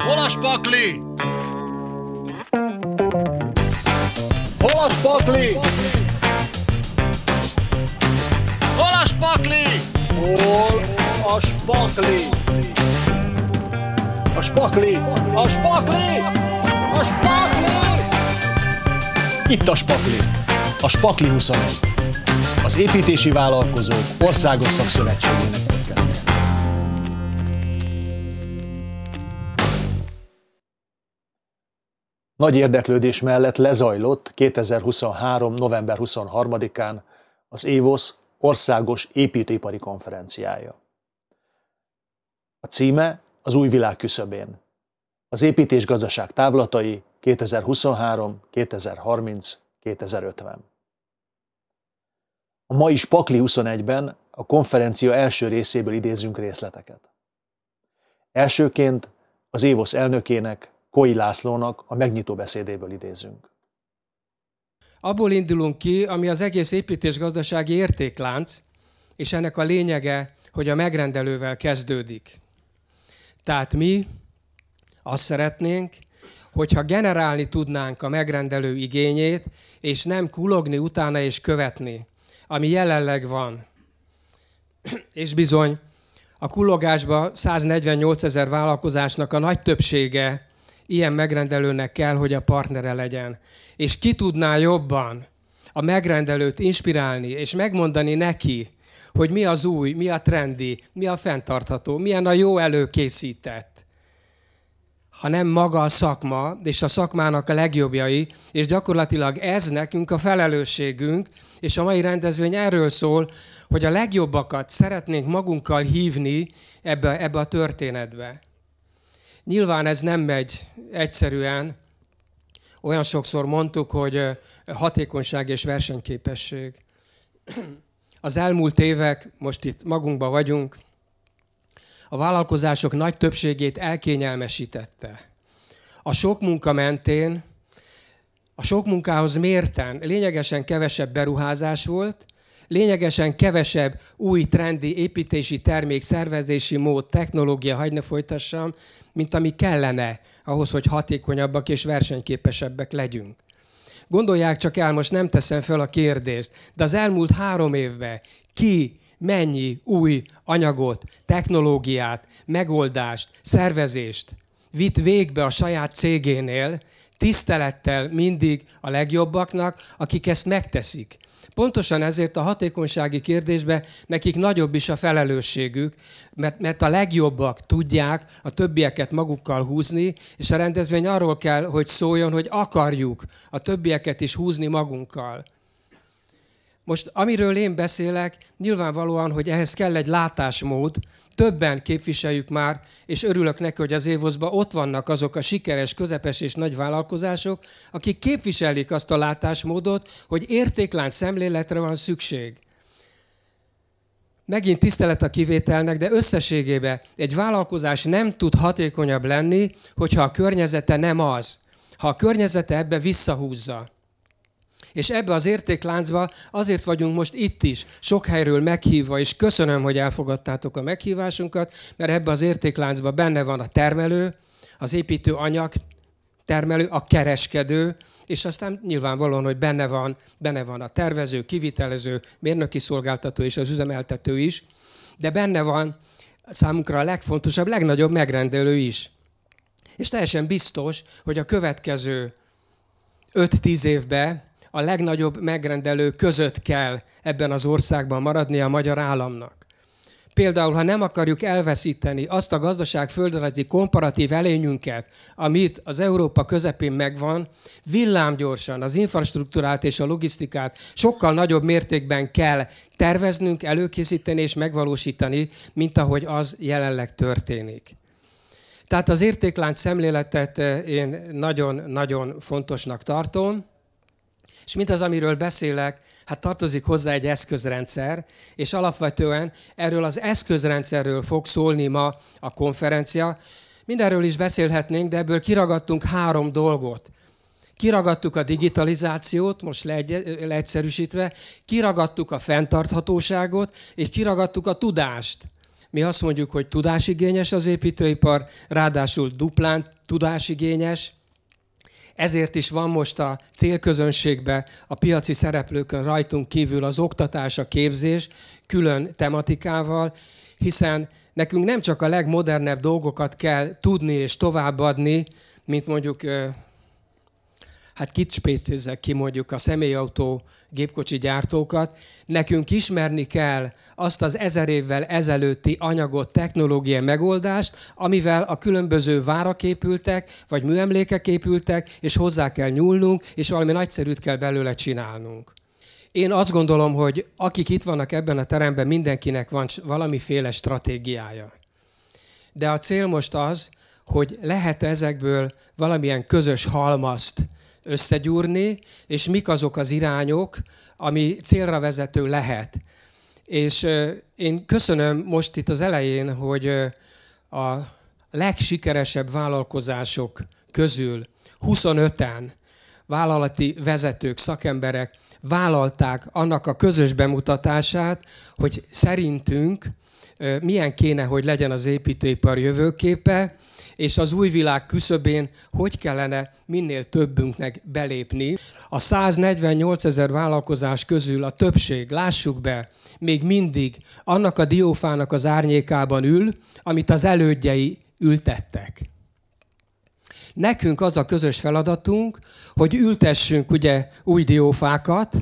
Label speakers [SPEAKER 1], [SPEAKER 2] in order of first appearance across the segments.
[SPEAKER 1] Hol a spakli?
[SPEAKER 2] Hol a spakli?
[SPEAKER 1] Hol a spakli?
[SPEAKER 2] Hol a spakli? A spakli! A spakli! A spakli! Itt a spakli. A Spakli 21. Az építési vállalkozók országos szakszövetségének Nagy érdeklődés mellett lezajlott 2023. november 23-án az EVOS országos építőipari konferenciája. A címe az új világ küszöbén. Az építésgazdaság távlatai 2023, 2030, 2050. A mai Spakli 21-ben a konferencia első részéből idézünk részleteket. Elsőként az Évosz elnökének, Koi Lászlónak a megnyitó beszédéből idézünk.
[SPEAKER 3] Abból indulunk ki, ami az egész építésgazdasági értéklánc, és ennek a lényege, hogy a megrendelővel kezdődik. Tehát mi azt szeretnénk, hogyha generálni tudnánk a megrendelő igényét, és nem kulogni utána és követni, ami jelenleg van. És bizony, a kullogásban 148 ezer vállalkozásnak a nagy többsége ilyen megrendelőnek kell, hogy a partnere legyen. És ki tudná jobban a megrendelőt inspirálni, és megmondani neki, hogy mi az új, mi a trendi, mi a fenntartható, milyen a jó előkészített, hanem maga a szakma, és a szakmának a legjobbjai, és gyakorlatilag ez nekünk a felelősségünk, és a mai rendezvény erről szól, hogy a legjobbakat szeretnénk magunkkal hívni ebbe, ebbe a történetbe. Nyilván ez nem megy egyszerűen, olyan sokszor mondtuk, hogy hatékonyság és versenyképesség. Az elmúlt évek, most itt magunkban vagyunk, a vállalkozások nagy többségét elkényelmesítette. A sok munka mentén, a sok munkához mérten lényegesen kevesebb beruházás volt, lényegesen kevesebb új trendi építési termék, szervezési mód, technológia, hagyna folytassam, mint ami kellene ahhoz, hogy hatékonyabbak és versenyképesebbek legyünk. Gondolják csak el, most nem teszem fel a kérdést, de az elmúlt három évben ki mennyi új anyagot, technológiát, megoldást, szervezést vitt végbe a saját cégénél, tisztelettel mindig a legjobbaknak, akik ezt megteszik. Pontosan ezért a hatékonysági kérdésben nekik nagyobb is a felelősségük, mert, mert a legjobbak tudják a többieket magukkal húzni, és a rendezvény arról kell, hogy szóljon, hogy akarjuk a többieket is húzni magunkkal. Most amiről én beszélek, nyilvánvalóan, hogy ehhez kell egy látásmód, többen képviseljük már, és örülök neki, hogy az évoszban ott vannak azok a sikeres, közepes és nagy vállalkozások, akik képviselik azt a látásmódot, hogy értéklánc szemléletre van szükség. Megint tisztelet a kivételnek, de összességében egy vállalkozás nem tud hatékonyabb lenni, hogyha a környezete nem az. Ha a környezete ebbe visszahúzza. És ebbe az értékláncba azért vagyunk most itt is, sok helyről meghívva, és köszönöm, hogy elfogadtátok a meghívásunkat, mert ebbe az értékláncba benne van a termelő, az építő anyag termelő, a kereskedő, és aztán nyilvánvalóan, hogy benne van, benne van a tervező, kivitelező, mérnöki szolgáltató és az üzemeltető is, de benne van számunkra a legfontosabb, legnagyobb megrendelő is. És teljesen biztos, hogy a következő 5-10 évben a legnagyobb megrendelő között kell ebben az országban maradni a magyar államnak. Például, ha nem akarjuk elveszíteni azt a gazdaság földrajzi komparatív elényünket, amit az Európa közepén megvan, villámgyorsan az infrastruktúrát és a logisztikát sokkal nagyobb mértékben kell terveznünk, előkészíteni és megvalósítani, mint ahogy az jelenleg történik. Tehát az értéklánc szemléletet eh, én nagyon-nagyon fontosnak tartom. És mint az, amiről beszélek, hát tartozik hozzá egy eszközrendszer, és alapvetően erről az eszközrendszerről fog szólni ma a konferencia. Mindenről is beszélhetnénk, de ebből kiragadtunk három dolgot. Kiragadtuk a digitalizációt, most leegy, leegyszerűsítve, kiragadtuk a fenntarthatóságot, és kiragadtuk a tudást. Mi azt mondjuk, hogy tudásigényes az építőipar, ráadásul duplán tudásigényes, ezért is van most a célközönségbe, a piaci szereplőkön rajtunk kívül az oktatás, a képzés külön tematikával, hiszen nekünk nem csak a legmodernebb dolgokat kell tudni és továbbadni, mint mondjuk hát kit spécézzek ki mondjuk a személyautó gépkocsi gyártókat, nekünk ismerni kell azt az ezer évvel ezelőtti anyagot, technológiai megoldást, amivel a különböző várak épültek, vagy műemlékek épültek, és hozzá kell nyúlnunk, és valami nagyszerűt kell belőle csinálnunk. Én azt gondolom, hogy akik itt vannak ebben a teremben, mindenkinek van valamiféle stratégiája. De a cél most az, hogy lehet ezekből valamilyen közös halmazt összegyúrni, és mik azok az irányok, ami célra vezető lehet. És én köszönöm most itt az elején, hogy a legsikeresebb vállalkozások közül 25-en vállalati vezetők, szakemberek vállalták annak a közös bemutatását, hogy szerintünk milyen kéne, hogy legyen az építőipar jövőképe, és az új világ küszöbén hogy kellene minél többünknek belépni. A 148 ezer vállalkozás közül a többség, lássuk be, még mindig annak a diófának az árnyékában ül, amit az elődjei ültettek. Nekünk az a közös feladatunk, hogy ültessünk ugye új diófákat,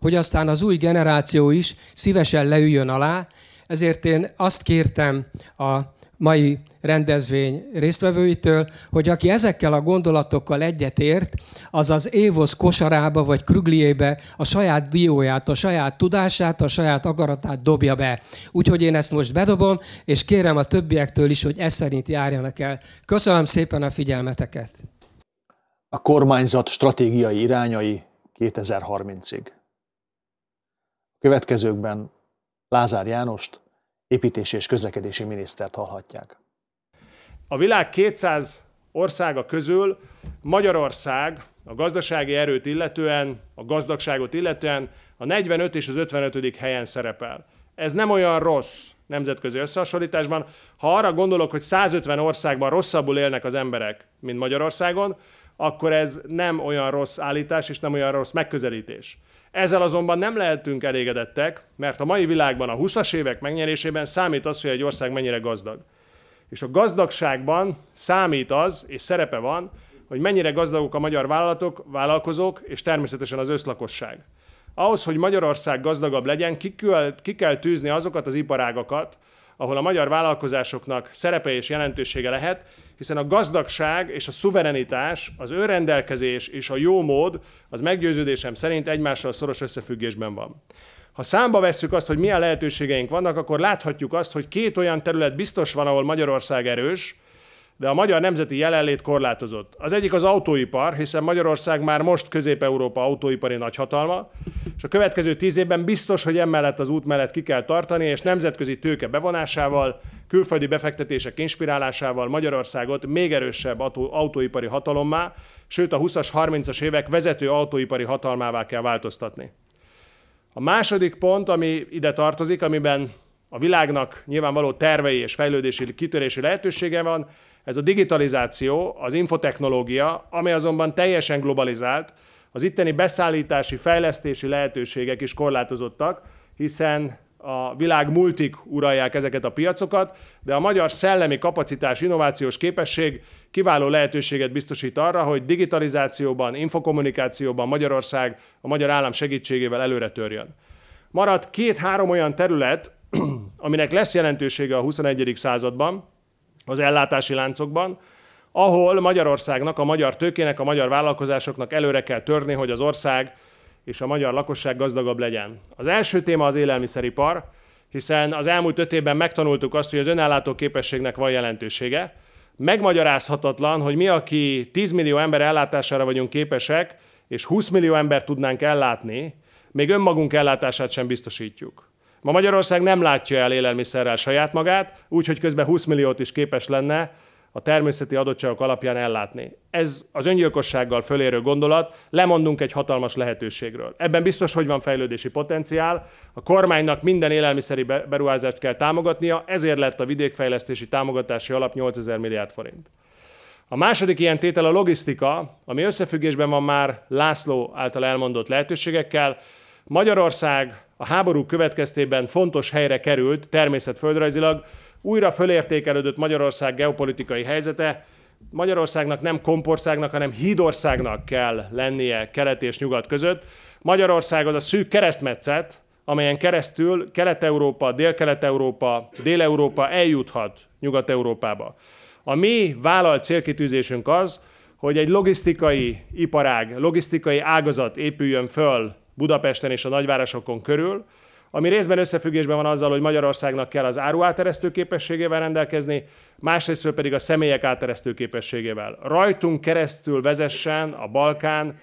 [SPEAKER 3] hogy aztán az új generáció is szívesen leüljön alá, ezért én azt kértem a mai rendezvény résztvevőitől, hogy aki ezekkel a gondolatokkal egyetért, az az Évosz kosarába vagy krügliébe a saját dióját, a saját tudását, a saját agaratát dobja be. Úgyhogy én ezt most bedobom, és kérem a többiektől is, hogy ez szerint járjanak el. Köszönöm szépen a figyelmeteket!
[SPEAKER 2] A kormányzat stratégiai irányai 2030-ig. Következőkben Lázár Jánost, építési és közlekedési minisztert hallhatják.
[SPEAKER 4] A világ 200 országa közül Magyarország a gazdasági erőt illetően, a gazdagságot illetően a 45 és az 55. helyen szerepel. Ez nem olyan rossz nemzetközi összehasonlításban. Ha arra gondolok, hogy 150 országban rosszabbul élnek az emberek, mint Magyarországon, akkor ez nem olyan rossz állítás és nem olyan rossz megközelítés. Ezzel azonban nem lehetünk elégedettek, mert a mai világban a 20-as évek megnyerésében számít az, hogy egy ország mennyire gazdag. És a gazdagságban számít az, és szerepe van, hogy mennyire gazdagok a magyar vállalatok, vállalkozók, és természetesen az összlakosság. Ahhoz, hogy Magyarország gazdagabb legyen, ki kell, ki kell tűzni azokat az iparágakat, ahol a magyar vállalkozásoknak szerepe és jelentősége lehet, hiszen a gazdagság és a szuverenitás, az önrendelkezés és a jó mód az meggyőződésem szerint egymással szoros összefüggésben van. Ha számba vesszük azt, hogy milyen lehetőségeink vannak, akkor láthatjuk azt, hogy két olyan terület biztos van, ahol Magyarország erős, de a magyar nemzeti jelenlét korlátozott. Az egyik az autóipar, hiszen Magyarország már most Közép-Európa autóipari nagyhatalma, és a következő tíz évben biztos, hogy emellett az út mellett ki kell tartani, és nemzetközi tőke bevonásával, külföldi befektetések inspirálásával Magyarországot még erősebb autó, autóipari hatalommá, sőt a 20-as, 30-as évek vezető autóipari hatalmává kell változtatni. A második pont, ami ide tartozik, amiben a világnak nyilvánvaló tervei és fejlődési kitörési lehetősége van, ez a digitalizáció, az infotechnológia, amely azonban teljesen globalizált, az itteni beszállítási, fejlesztési lehetőségek is korlátozottak, hiszen a világ multik uralják ezeket a piacokat, de a magyar szellemi kapacitás, innovációs képesség kiváló lehetőséget biztosít arra, hogy digitalizációban, infokommunikációban Magyarország a magyar állam segítségével előre törjön. Marad két-három olyan terület, aminek lesz jelentősége a 21. században, az ellátási láncokban, ahol Magyarországnak, a magyar tőkének, a magyar vállalkozásoknak előre kell törni, hogy az ország és a magyar lakosság gazdagabb legyen. Az első téma az élelmiszeripar, hiszen az elmúlt öt évben megtanultuk azt, hogy az önállátó képességnek van jelentősége. Megmagyarázhatatlan, hogy mi, aki 10 millió ember ellátására vagyunk képesek, és 20 millió ember tudnánk ellátni, még önmagunk ellátását sem biztosítjuk. Ma Magyarország nem látja el élelmiszerrel saját magát, úgyhogy közben 20 milliót is képes lenne a természeti adottságok alapján ellátni. Ez az öngyilkossággal fölérő gondolat, lemondunk egy hatalmas lehetőségről. Ebben biztos, hogy van fejlődési potenciál, a kormánynak minden élelmiszeri beruházást kell támogatnia, ezért lett a vidékfejlesztési támogatási alap 8000 milliárd forint. A második ilyen tétel a logisztika, ami összefüggésben van már László által elmondott lehetőségekkel. Magyarország a háború következtében fontos helyre került természetföldrajzilag, újra fölértékelődött Magyarország geopolitikai helyzete, Magyarországnak nem kompországnak, hanem hídországnak kell lennie kelet és nyugat között. Magyarország az a szűk keresztmetszet, amelyen keresztül Kelet-Európa, Dél-Kelet-Európa, Dél-Európa eljuthat Nyugat-Európába. A mi vállalt célkitűzésünk az, hogy egy logisztikai iparág, logisztikai ágazat épüljön föl Budapesten és a nagyvárosokon körül, ami részben összefüggésben van azzal, hogy Magyarországnak kell az áru áteresztő képességével rendelkezni, másrésztről pedig a személyek áteresztő képességével. Rajtunk keresztül vezessen a Balkán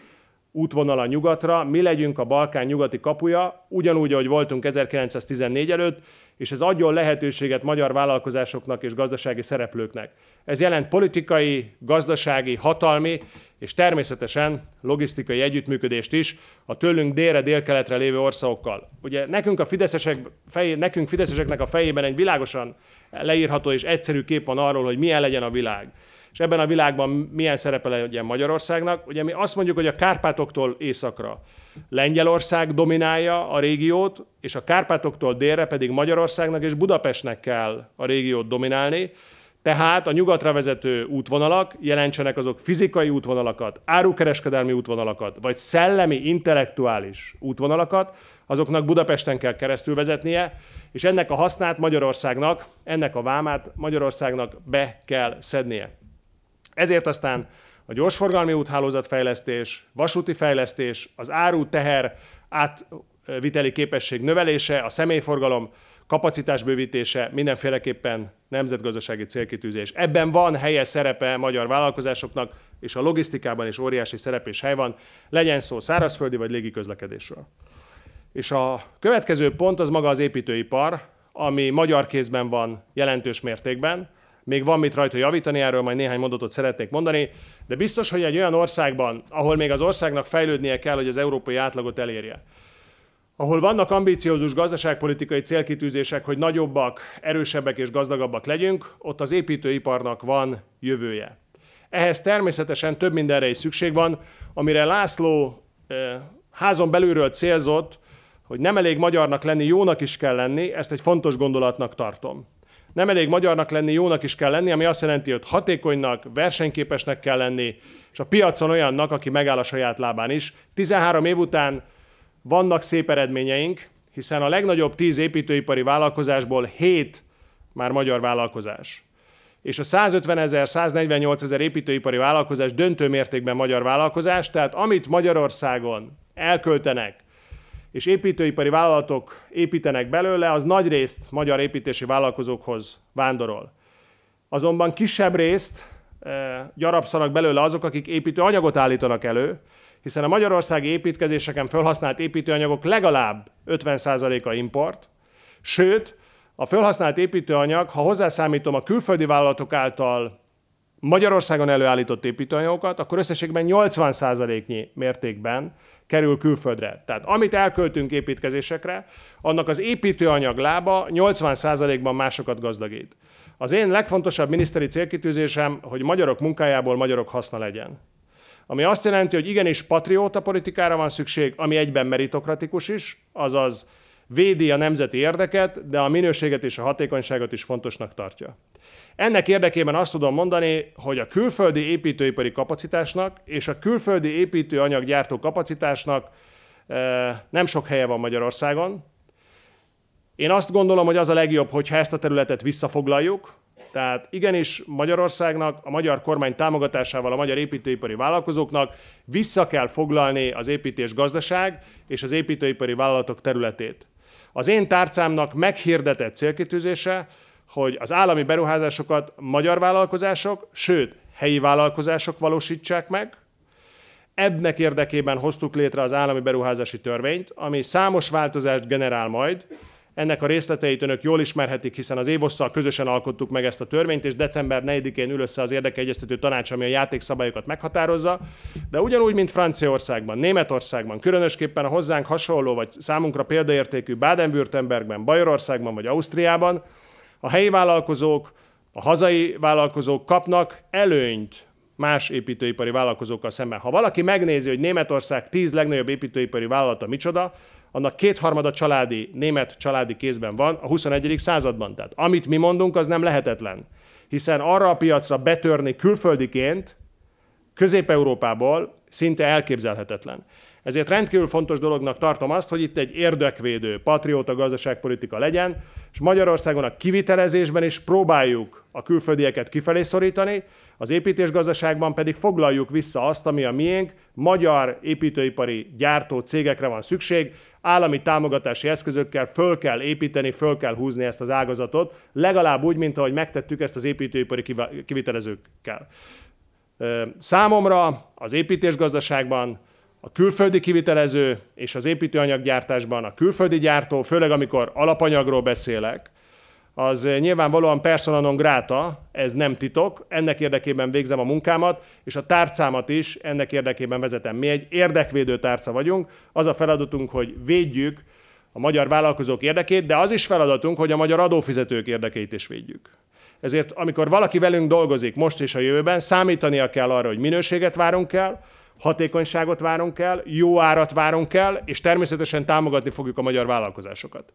[SPEAKER 4] útvonala nyugatra, mi legyünk a Balkán nyugati kapuja, ugyanúgy, ahogy voltunk 1914 előtt, és ez adjon lehetőséget magyar vállalkozásoknak és gazdasági szereplőknek. Ez jelent politikai, gazdasági, hatalmi és természetesen logisztikai együttműködést is a tőlünk délre, délkeletre lévő országokkal. Ugye nekünk, a fideszesek fejé, nekünk fideszeseknek a fejében egy világosan leírható és egyszerű kép van arról, hogy milyen legyen a világ és ebben a világban milyen szerepe legyen Magyarországnak. Ugye mi azt mondjuk, hogy a Kárpátoktól északra Lengyelország dominálja a régiót, és a Kárpátoktól délre pedig Magyarországnak és Budapestnek kell a régiót dominálni. Tehát a nyugatra vezető útvonalak jelentsenek azok fizikai útvonalakat, árukereskedelmi útvonalakat, vagy szellemi, intellektuális útvonalakat, azoknak Budapesten kell keresztül vezetnie, és ennek a hasznát Magyarországnak, ennek a vámát Magyarországnak be kell szednie. Ezért aztán a gyorsforgalmi úthálózatfejlesztés, vasúti fejlesztés, az áru teher átviteli képesség növelése, a személyforgalom kapacitás bővítése mindenféleképpen nemzetgazdasági célkitűzés. Ebben van helye szerepe magyar vállalkozásoknak, és a logisztikában is óriási szerep és hely van, legyen szó szárazföldi vagy légi közlekedésről. És a következő pont az maga az építőipar, ami magyar kézben van jelentős mértékben. Még van mit rajta javítani, erről majd néhány mondatot szeretnék mondani, de biztos, hogy egy olyan országban, ahol még az országnak fejlődnie kell, hogy az európai átlagot elérje, ahol vannak ambíciózus gazdaságpolitikai célkitűzések, hogy nagyobbak, erősebbek és gazdagabbak legyünk, ott az építőiparnak van jövője. Ehhez természetesen több mindenre is szükség van, amire László eh, házon belülről célzott, hogy nem elég magyarnak lenni, jónak is kell lenni, ezt egy fontos gondolatnak tartom. Nem elég magyarnak lenni, jónak is kell lenni, ami azt jelenti, hogy hatékonynak, versenyképesnek kell lenni, és a piacon olyannak, aki megáll a saját lábán is. 13 év után vannak szép eredményeink, hiszen a legnagyobb 10 építőipari vállalkozásból 7 már magyar vállalkozás. És a 150 ezer, 148 ezer építőipari vállalkozás döntő mértékben magyar vállalkozás, tehát amit Magyarországon elköltenek és építőipari vállalatok építenek belőle, az nagy részt magyar építési vállalkozókhoz vándorol. Azonban kisebb részt e, gyarapszanak belőle azok, akik építőanyagot állítanak elő, hiszen a magyarországi építkezéseken felhasznált építőanyagok legalább 50%-a import, sőt, a felhasznált építőanyag, ha hozzászámítom a külföldi vállalatok által Magyarországon előállított építőanyagokat, akkor összességben 80%-nyi mértékben kerül külföldre. Tehát amit elköltünk építkezésekre, annak az építőanyag lába 80%-ban másokat gazdagít. Az én legfontosabb miniszteri célkitűzésem, hogy magyarok munkájából magyarok haszna legyen. Ami azt jelenti, hogy igenis patrióta politikára van szükség, ami egyben meritokratikus is, azaz védi a nemzeti érdeket, de a minőséget és a hatékonyságot is fontosnak tartja. Ennek érdekében azt tudom mondani, hogy a külföldi építőipari kapacitásnak és a külföldi építőanyaggyártó kapacitásnak eh, nem sok helye van Magyarországon. Én azt gondolom, hogy az a legjobb, hogyha ezt a területet visszafoglaljuk, tehát igenis Magyarországnak, a magyar kormány támogatásával a magyar építőipari vállalkozóknak vissza kell foglalni az építés gazdaság és az építőipari vállalatok területét. Az én tárcámnak meghirdetett célkitűzése, hogy az állami beruházásokat magyar vállalkozások, sőt, helyi vállalkozások valósítsák meg. Ebnek érdekében hoztuk létre az állami beruházási törvényt, ami számos változást generál majd. Ennek a részleteit önök jól ismerhetik, hiszen az évosszal közösen alkottuk meg ezt a törvényt, és december 4-én ül össze az érdekeegyeztető tanács, ami a játékszabályokat meghatározza. De ugyanúgy, mint Franciaországban, Németországban, különösképpen a hozzánk hasonló vagy számunkra példaértékű Baden-Württembergben, Bajorországban vagy Ausztriában, a helyi vállalkozók, a hazai vállalkozók kapnak előnyt más építőipari vállalkozókkal szemben. Ha valaki megnézi, hogy Németország 10 legnagyobb építőipari vállalata micsoda, annak kétharmada családi, német családi kézben van a 21. században. Tehát amit mi mondunk, az nem lehetetlen. Hiszen arra a piacra betörni külföldiként Közép-Európából szinte elképzelhetetlen. Ezért rendkívül fontos dolognak tartom azt, hogy itt egy érdekvédő, patrióta gazdaságpolitika legyen, és Magyarországon a kivitelezésben is próbáljuk a külföldieket kifelé szorítani, az építésgazdaságban pedig foglaljuk vissza azt, ami a miénk, magyar építőipari gyártó cégekre van szükség, állami támogatási eszközökkel föl kell építeni, föl kell húzni ezt az ágazatot, legalább úgy, mint ahogy megtettük ezt az építőipari kivitelezőkkel. Számomra az építésgazdaságban a külföldi kivitelező és az építőanyaggyártásban a külföldi gyártó, főleg amikor alapanyagról beszélek, az nyilvánvalóan persona non grata, ez nem titok, ennek érdekében végzem a munkámat, és a tárcámat is ennek érdekében vezetem. Mi egy érdekvédő tárca vagyunk, az a feladatunk, hogy védjük a magyar vállalkozók érdekét, de az is feladatunk, hogy a magyar adófizetők érdekeit is védjük. Ezért amikor valaki velünk dolgozik most és a jövőben, számítania kell arra, hogy minőséget várunk el, hatékonyságot várunk el, jó árat várunk el, és természetesen támogatni fogjuk a magyar vállalkozásokat.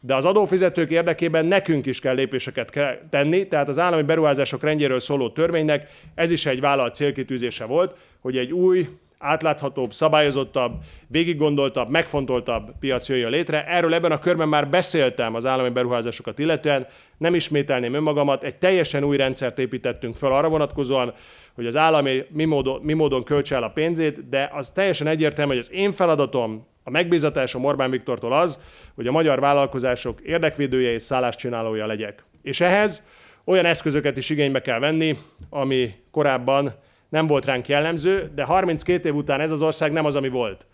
[SPEAKER 4] De az adófizetők érdekében nekünk is kell lépéseket kell tenni, tehát az állami beruházások rendjéről szóló törvénynek ez is egy vállalt célkitűzése volt, hogy egy új, átláthatóbb, szabályozottabb, végiggondoltabb, megfontoltabb piac jöjjön létre. Erről ebben a körben már beszéltem az állami beruházásokat illetően, nem ismételném önmagamat, egy teljesen új rendszert építettünk fel arra vonatkozóan, hogy az állami mi módon, mi módon költse el a pénzét, de az teljesen egyértelmű, hogy az én feladatom, a megbízatásom Orbán Viktortól az, hogy a magyar vállalkozások érdekvédője és szálláscsinálója legyek. És ehhez olyan eszközöket is igénybe kell venni, ami korábban nem volt ránk jellemző, de 32 év után ez az ország nem az, ami volt.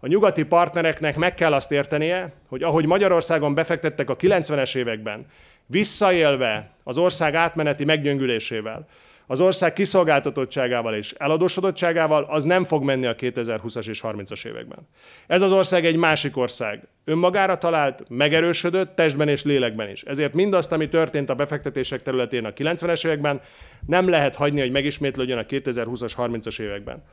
[SPEAKER 4] A nyugati partnereknek meg kell azt értenie, hogy ahogy Magyarországon befektettek a 90-es években, visszaélve az ország átmeneti meggyöngülésével, az ország kiszolgáltatottságával és eladósodottságával, az nem fog menni a 2020-as és 30-as években. Ez az ország egy másik ország. Önmagára talált, megerősödött testben és lélekben is. Ezért mindazt, ami történt a befektetések területén a 90-es években, nem lehet hagyni, hogy megismétlődjön a 2020-as, 30-as években.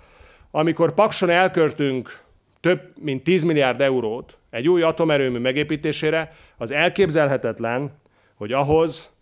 [SPEAKER 4] Amikor Pakson elkörtünk több mint 10 milliárd eurót egy új atomerőmű megépítésére, az elképzelhetetlen, hogy ahhoz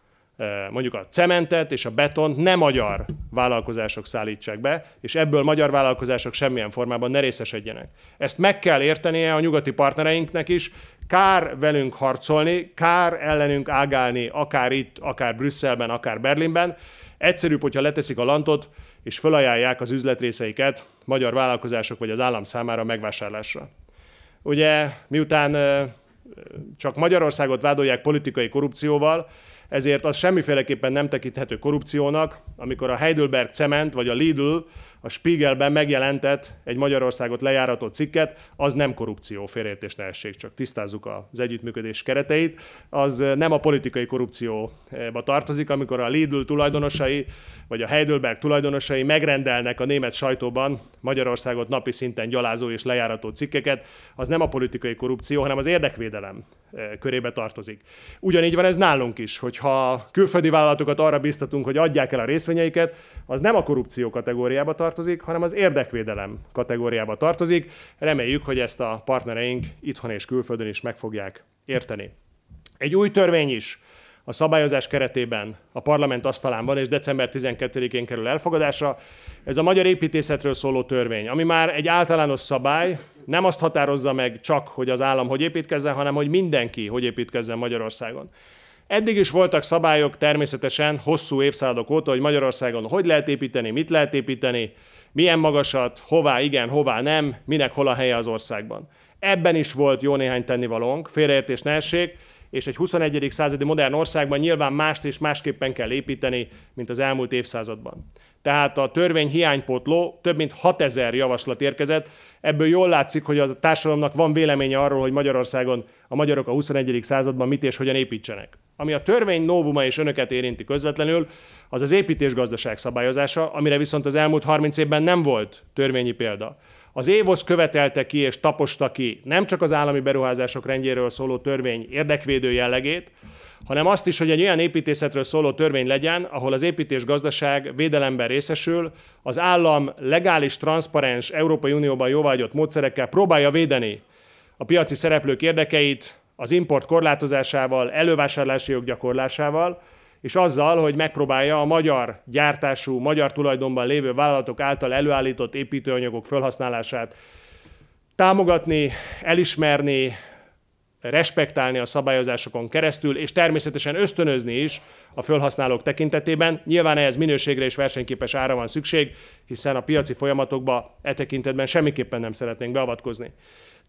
[SPEAKER 4] mondjuk a cementet és a betont nem magyar vállalkozások szállítsák be, és ebből magyar vállalkozások semmilyen formában ne részesedjenek. Ezt meg kell értenie a nyugati partnereinknek is, kár velünk harcolni, kár ellenünk ágálni, akár itt, akár Brüsszelben, akár Berlinben. Egyszerűbb, hogyha leteszik a lantot, és felajánlják az üzletrészeiket magyar vállalkozások vagy az állam számára megvásárlásra. Ugye miután csak Magyarországot vádolják politikai korrupcióval, ezért az semmiféleképpen nem tekinthető korrupciónak, amikor a Heidelberg Cement vagy a Lidl a Spiegelben megjelentett egy Magyarországot lejárató cikket, az nem korrupció, félreértés ne essék, csak tisztázzuk az együttműködés kereteit. Az nem a politikai korrupcióba tartozik, amikor a Lidl tulajdonosai vagy a Heidelberg tulajdonosai megrendelnek a német sajtóban Magyarországot napi szinten gyalázó és lejárató cikkeket, az nem a politikai korrupció, hanem az érdekvédelem körébe tartozik. Ugyanígy van ez nálunk is, hogyha külföldi vállalatokat arra biztatunk, hogy adják el a részvényeiket, az nem a korrupció kategóriába tartozik, hanem az érdekvédelem kategóriába tartozik. Reméljük, hogy ezt a partnereink itthon és külföldön is meg fogják érteni. Egy új törvény is a szabályozás keretében a parlament asztalán van, és december 12-én kerül elfogadásra. Ez a magyar építészetről szóló törvény, ami már egy általános szabály, nem azt határozza meg csak, hogy az állam hogy építkezzen, hanem hogy mindenki hogy építkezzen Magyarországon. Eddig is voltak szabályok természetesen hosszú évszázadok óta, hogy Magyarországon hogy lehet építeni, mit lehet építeni, milyen magasat, hová igen, hová nem, minek hol a helye az országban. Ebben is volt jó néhány tennivalónk, félreértés ne essék, és egy 21. századi modern országban nyilván mást és másképpen kell építeni, mint az elmúlt évszázadban. Tehát a törvény hiánypótló több mint 6000 javaslat érkezett, ebből jól látszik, hogy a társadalomnak van véleménye arról, hogy Magyarországon a magyarok a 21. században mit és hogyan építsenek. Ami a törvény novuma és önöket érinti közvetlenül, az az építésgazdaság szabályozása, amire viszont az elmúlt 30 évben nem volt törvényi példa. Az évosz követelte ki és taposta ki nem csak az állami beruházások rendjéről szóló törvény érdekvédő jellegét, hanem azt is, hogy egy olyan építészetről szóló törvény legyen, ahol az építés gazdaság védelemben részesül, az állam legális, transzparens, Európai Unióban jóvágyott módszerekkel próbálja védeni a piaci szereplők érdekeit az import korlátozásával, elővásárlási jog gyakorlásával, és azzal, hogy megpróbálja a magyar gyártású, magyar tulajdonban lévő vállalatok által előállított építőanyagok felhasználását támogatni, elismerni, respektálni a szabályozásokon keresztül, és természetesen ösztönözni is a felhasználók tekintetében. Nyilván ehhez minőségre és versenyképes ára van szükség, hiszen a piaci folyamatokba e tekintetben semmiképpen nem szeretnénk beavatkozni.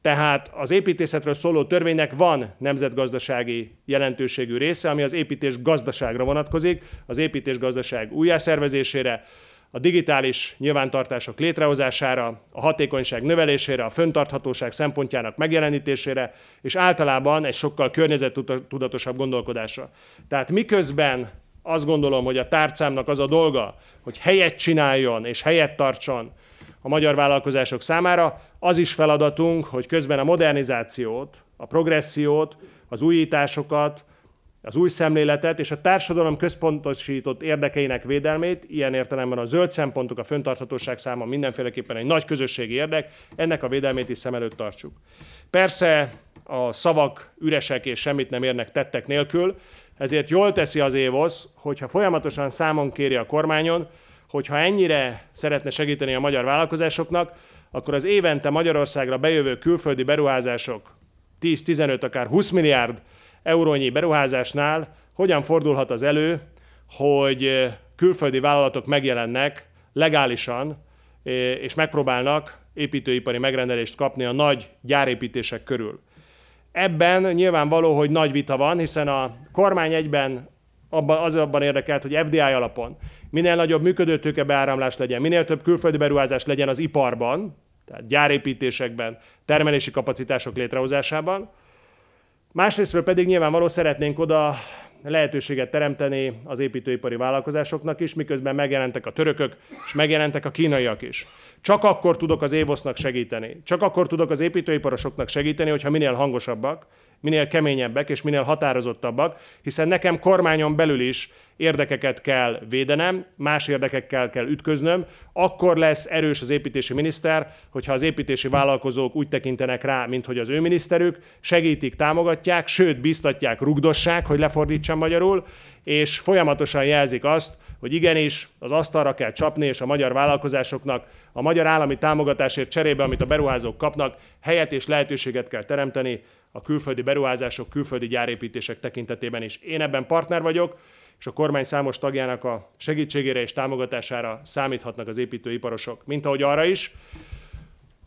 [SPEAKER 4] Tehát az építészetről szóló törvénynek van nemzetgazdasági jelentőségű része, ami az építés gazdaságra vonatkozik, az építés gazdaság újjászervezésére, a digitális nyilvántartások létrehozására, a hatékonyság növelésére, a föntarthatóság szempontjának megjelenítésére, és általában egy sokkal környezettudatosabb gondolkodásra. Tehát miközben azt gondolom, hogy a tárcámnak az a dolga, hogy helyet csináljon és helyet tartson a magyar vállalkozások számára, az is feladatunk, hogy közben a modernizációt, a progressziót, az újításokat, az új szemléletet és a társadalom központosított érdekeinek védelmét, ilyen értelemben a zöld szempontok, a föntarthatóság száma mindenféleképpen egy nagy közösségi érdek, ennek a védelmét is szem előtt tartsuk. Persze a szavak üresek és semmit nem érnek tettek nélkül, ezért jól teszi az évosz, hogyha folyamatosan számon kéri a kormányon, hogyha ennyire szeretne segíteni a magyar vállalkozásoknak, akkor az évente Magyarországra bejövő külföldi beruházások 10-15, akár 20 milliárd eurónyi beruházásnál hogyan fordulhat az elő, hogy külföldi vállalatok megjelennek legálisan, és megpróbálnak építőipari megrendelést kapni a nagy gyárépítések körül. Ebben nyilvánvaló, hogy nagy vita van, hiszen a kormány egyben abban, az abban érdekelt, hogy FDI alapon minél nagyobb működőtőke beáramlás legyen, minél több külföldi beruházás legyen az iparban, tehát gyárépítésekben, termelési kapacitások létrehozásában. Másrésztről pedig nyilvánvaló szeretnénk oda lehetőséget teremteni az építőipari vállalkozásoknak is, miközben megjelentek a törökök, és megjelentek a kínaiak is. Csak akkor tudok az évosznak segíteni, csak akkor tudok az építőiparosoknak segíteni, hogyha minél hangosabbak, minél keményebbek és minél határozottabbak, hiszen nekem kormányon belül is érdekeket kell védenem, más érdekekkel kell ütköznöm, akkor lesz erős az építési miniszter, hogyha az építési vállalkozók úgy tekintenek rá, mint hogy az ő miniszterük, segítik, támogatják, sőt, biztatják, rugdossák, hogy lefordítsam magyarul, és folyamatosan jelzik azt, hogy igenis az asztalra kell csapni, és a magyar vállalkozásoknak a magyar állami támogatásért cserébe, amit a beruházók kapnak, helyet és lehetőséget kell teremteni a külföldi beruházások, külföldi gyárépítések tekintetében is. Én ebben partner vagyok, és a kormány számos tagjának a segítségére és támogatására számíthatnak az építőiparosok. Mint ahogy arra is,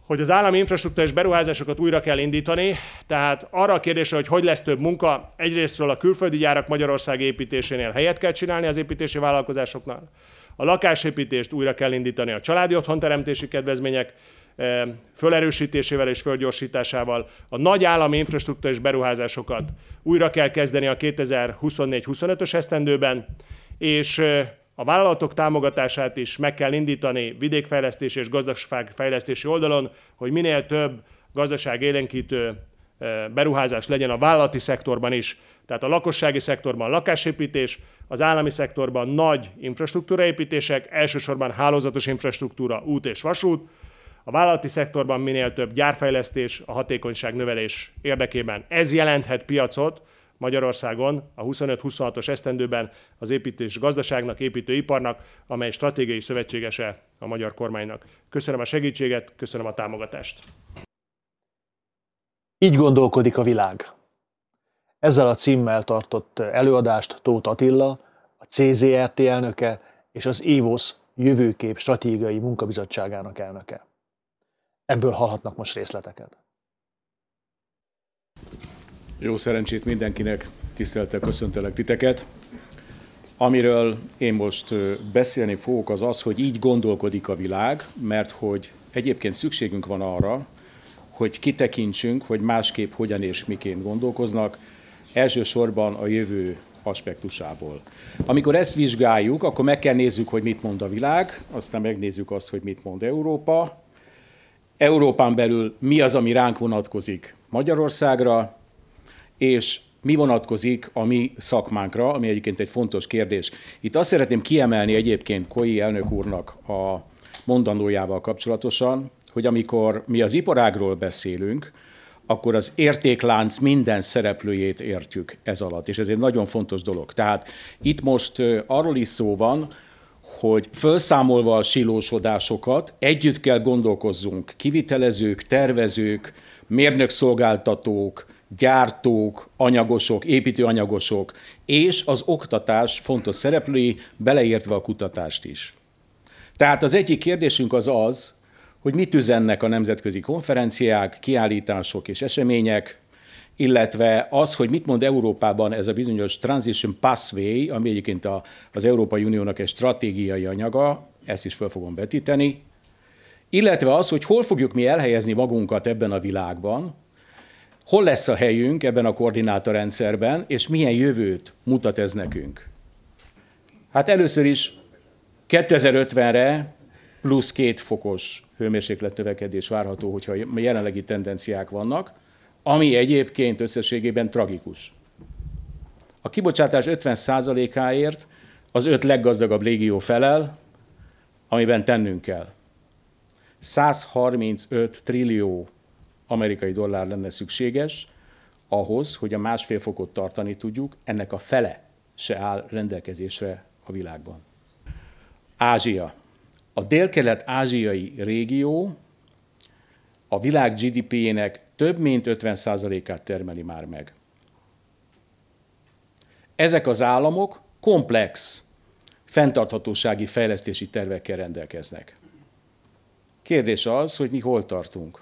[SPEAKER 4] hogy az állami infrastruktúrás beruházásokat újra kell indítani, tehát arra a kérdésre, hogy hogy lesz több munka, egyrésztről a külföldi gyárak Magyarország építésénél helyet kell csinálni az építési vállalkozásoknál, a lakásépítést újra kell indítani a családi otthonteremtési kedvezmények fölerősítésével és fölgyorsításával a nagy állami infrastruktúrás beruházásokat újra kell kezdeni a 2024-25-ös esztendőben, és a vállalatok támogatását is meg kell indítani vidékfejlesztési és gazdaságfejlesztési oldalon, hogy minél több gazdaság élénkítő beruházás legyen a vállalati szektorban is. Tehát a lakossági szektorban lakásépítés, az állami szektorban nagy infrastruktúraépítések, elsősorban hálózatos infrastruktúra, út és vasút, a vállalati szektorban minél több gyárfejlesztés, a hatékonyság növelés érdekében. Ez jelenthet piacot Magyarországon a 25-26-os esztendőben az építés gazdaságnak, építőiparnak, amely stratégiai szövetségese a magyar kormánynak. Köszönöm a segítséget, köszönöm a támogatást.
[SPEAKER 2] Így gondolkodik a világ. Ezzel a címmel tartott előadást Tóth Attila, a CZRT elnöke és az EVOS jövőkép stratégiai munkabizottságának elnöke. Ebből hallhatnak most részleteket.
[SPEAKER 5] Jó szerencsét mindenkinek, tiszteltel köszöntelek titeket. Amiről én most beszélni fogok, az az, hogy így gondolkodik a világ, mert hogy egyébként szükségünk van arra, hogy kitekintsünk, hogy másképp hogyan és miként gondolkoznak, elsősorban a jövő aspektusából. Amikor ezt vizsgáljuk, akkor meg kell nézzük, hogy mit mond a világ, aztán megnézzük azt, hogy mit mond Európa. Európán belül mi az, ami ránk vonatkozik Magyarországra, és mi vonatkozik a mi szakmánkra, ami egyébként egy fontos kérdés. Itt azt szeretném kiemelni egyébként Koi elnök úrnak a mondandójával kapcsolatosan, hogy amikor mi az iparágról beszélünk, akkor az értéklánc minden szereplőjét értjük ez alatt, és ez egy nagyon fontos dolog. Tehát itt most arról is szó van, hogy felszámolva a silósodásokat, együtt kell gondolkozzunk, kivitelezők, tervezők, mérnökszolgáltatók, gyártók, anyagosok, építőanyagosok, és az oktatás fontos szereplői, beleértve a kutatást is. Tehát az egyik kérdésünk az az, hogy mit üzennek a nemzetközi konferenciák, kiállítások és események, illetve az, hogy mit mond Európában ez a bizonyos Transition Pathway, ami egyébként a, az Európai Uniónak egy stratégiai anyaga, ezt is fel fogom vetíteni, illetve az, hogy hol fogjuk mi elhelyezni magunkat ebben a világban, hol lesz a helyünk ebben a koordinátorrendszerben, és milyen jövőt mutat ez nekünk. Hát először is 2050-re plusz két fokos hőmérséklet növekedés várható, hogyha jelenlegi tendenciák vannak, ami egyébként összességében tragikus. A kibocsátás 50%-áért az öt leggazdagabb légió felel, amiben tennünk kell. 135 trillió amerikai dollár lenne szükséges ahhoz, hogy a másfél fokot tartani tudjuk, ennek a fele se áll rendelkezésre a világban. Ázsia. A dél-kelet-ázsiai régió a világ GDP-jének több mint 50%-át termeli már meg. Ezek az államok komplex fenntarthatósági fejlesztési tervekkel rendelkeznek. Kérdés az, hogy mi hol tartunk,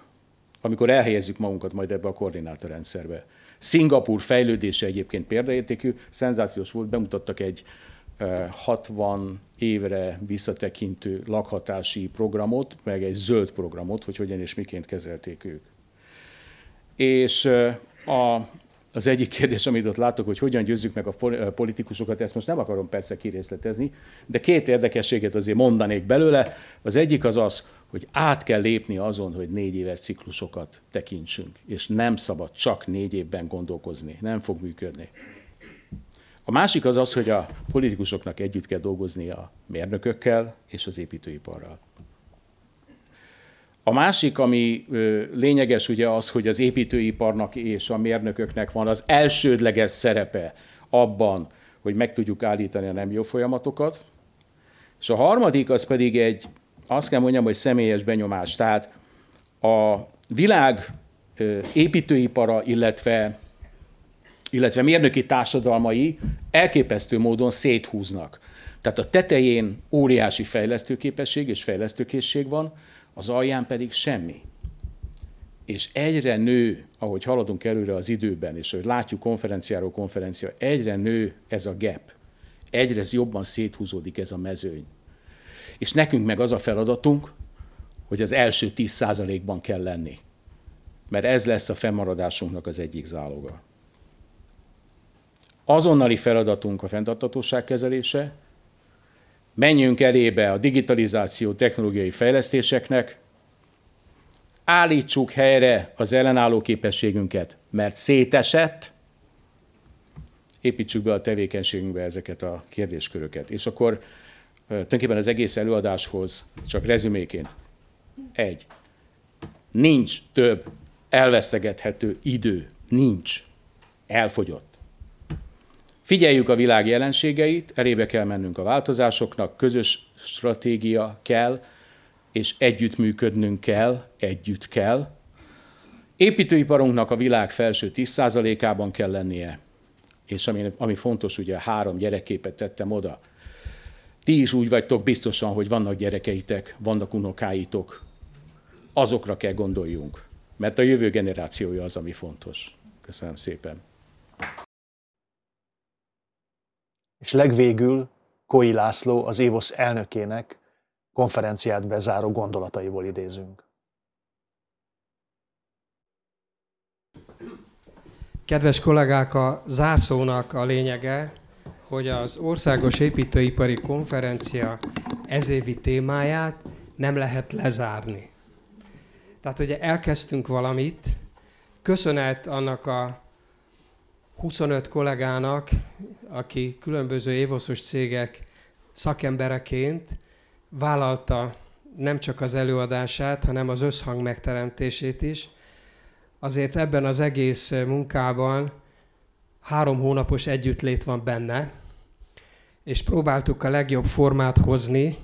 [SPEAKER 5] amikor elhelyezzük magunkat majd ebbe a koordinátorrendszerbe. Szingapúr fejlődése egyébként példaértékű, szenzációs volt, bemutattak egy 60 évre visszatekintő lakhatási programot, meg egy zöld programot, hogy hogyan és miként kezelték ők. És a, az egyik kérdés, amit ott látok, hogy hogyan győzzük meg a politikusokat, ezt most nem akarom persze kirészletezni, de két érdekességet azért mondanék belőle. Az egyik az az, hogy át kell lépni azon, hogy négy éves ciklusokat tekintsünk, és nem szabad csak négy évben gondolkozni, nem fog működni. A másik az az, hogy a politikusoknak együtt kell dolgozni a mérnökökkel és az építőiparral. A másik, ami lényeges, ugye az, hogy az építőiparnak és a mérnököknek van az elsődleges szerepe abban, hogy meg tudjuk állítani a nem jó folyamatokat. És a harmadik az pedig egy, azt kell mondjam, hogy személyes benyomás. Tehát a világ építőipara, illetve illetve mérnöki társadalmai elképesztő módon széthúznak. Tehát a tetején óriási fejlesztőképesség és fejlesztőkészség van, az alján pedig semmi. És egyre nő, ahogy haladunk előre az időben, és hogy látjuk konferenciáról konferencia, egyre nő ez a gap. Egyre jobban széthúzódik ez a mezőny. És nekünk meg az a feladatunk, hogy az első 10%-ban kell lenni. Mert ez lesz a fennmaradásunknak az egyik záloga. Azonnali feladatunk a fenntartatóság kezelése, menjünk elébe a digitalizáció technológiai fejlesztéseknek, állítsuk helyre az ellenálló képességünket, mert szétesett, építsük be a tevékenységünkbe ezeket a kérdésköröket. És akkor tulajdonképpen az egész előadáshoz csak rezüméként. Egy. Nincs több elvesztegethető idő. Nincs. Elfogyott. Figyeljük a világ jelenségeit, elébe kell mennünk a változásoknak, közös stratégia kell, és együttműködnünk kell, együtt kell. Építőiparunknak a világ felső 10%-ában kell lennie, és ami, ami fontos, ugye három gyerekképet tettem oda. Ti is úgy vagytok biztosan, hogy vannak gyerekeitek, vannak unokáitok. Azokra kell gondoljunk, mert a jövő generációja az, ami fontos. Köszönöm szépen.
[SPEAKER 2] És legvégül Koi László, az Évosz elnökének konferenciát bezáró gondolataiból idézünk.
[SPEAKER 3] Kedves kollégák, a zárszónak a lényege, hogy az Országos Építőipari Konferencia ezévi témáját nem lehet lezárni. Tehát ugye elkezdtünk valamit, köszönet annak a 25 kollégának, aki különböző évoszos cégek szakembereként vállalta nem csak az előadását, hanem az összhang megteremtését is. Azért ebben az egész munkában három hónapos együttlét van benne, és próbáltuk a legjobb formát hozni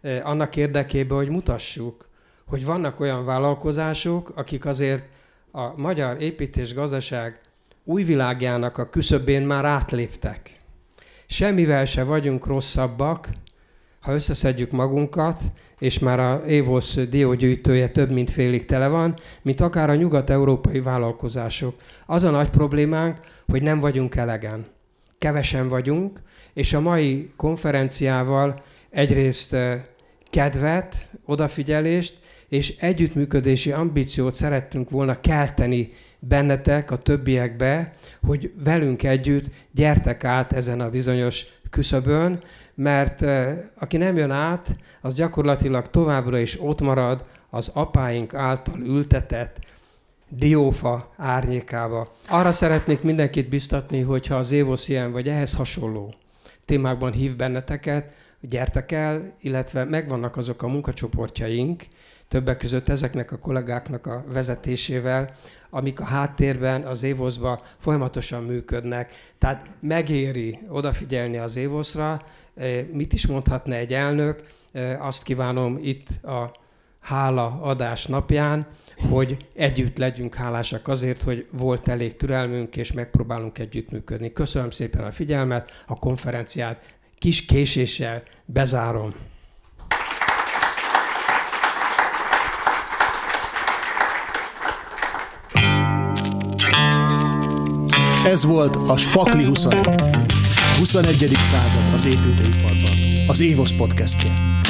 [SPEAKER 3] eh, annak érdekében, hogy mutassuk, hogy vannak olyan vállalkozások, akik azért a magyar építés gazdaság új világjának a küszöbén már átléptek. Semmivel se vagyunk rosszabbak, ha összeszedjük magunkat, és már a Évosz diógyűjtője több mint félig tele van, mint akár a nyugat-európai vállalkozások. Az a nagy problémánk, hogy nem vagyunk elegen. Kevesen vagyunk, és a mai konferenciával egyrészt kedvet, odafigyelést, és együttműködési ambíciót szerettünk volna kelteni bennetek, a többiekbe, hogy velünk együtt gyertek át ezen a bizonyos küszöbön, mert aki nem jön át, az gyakorlatilag továbbra is ott marad az apáink által ültetett diófa árnyékába. Arra szeretnék mindenkit biztatni, hogyha az Évosz ilyen vagy ehhez hasonló témákban hív benneteket, gyertek el, illetve megvannak azok a munkacsoportjaink, többek között ezeknek a kollégáknak a vezetésével, amik a háttérben az Évoszba folyamatosan működnek. Tehát megéri odafigyelni az Évoszra. E, mit is mondhatna egy elnök? E, azt kívánom itt a hála adás napján, hogy együtt legyünk hálásak azért, hogy volt elég türelmünk, és megpróbálunk együttműködni. Köszönöm szépen a figyelmet, a konferenciát kis késéssel bezárom.
[SPEAKER 2] Ez volt a Spakli 21. 21. század az építőiparban. Az Évosz podcastje.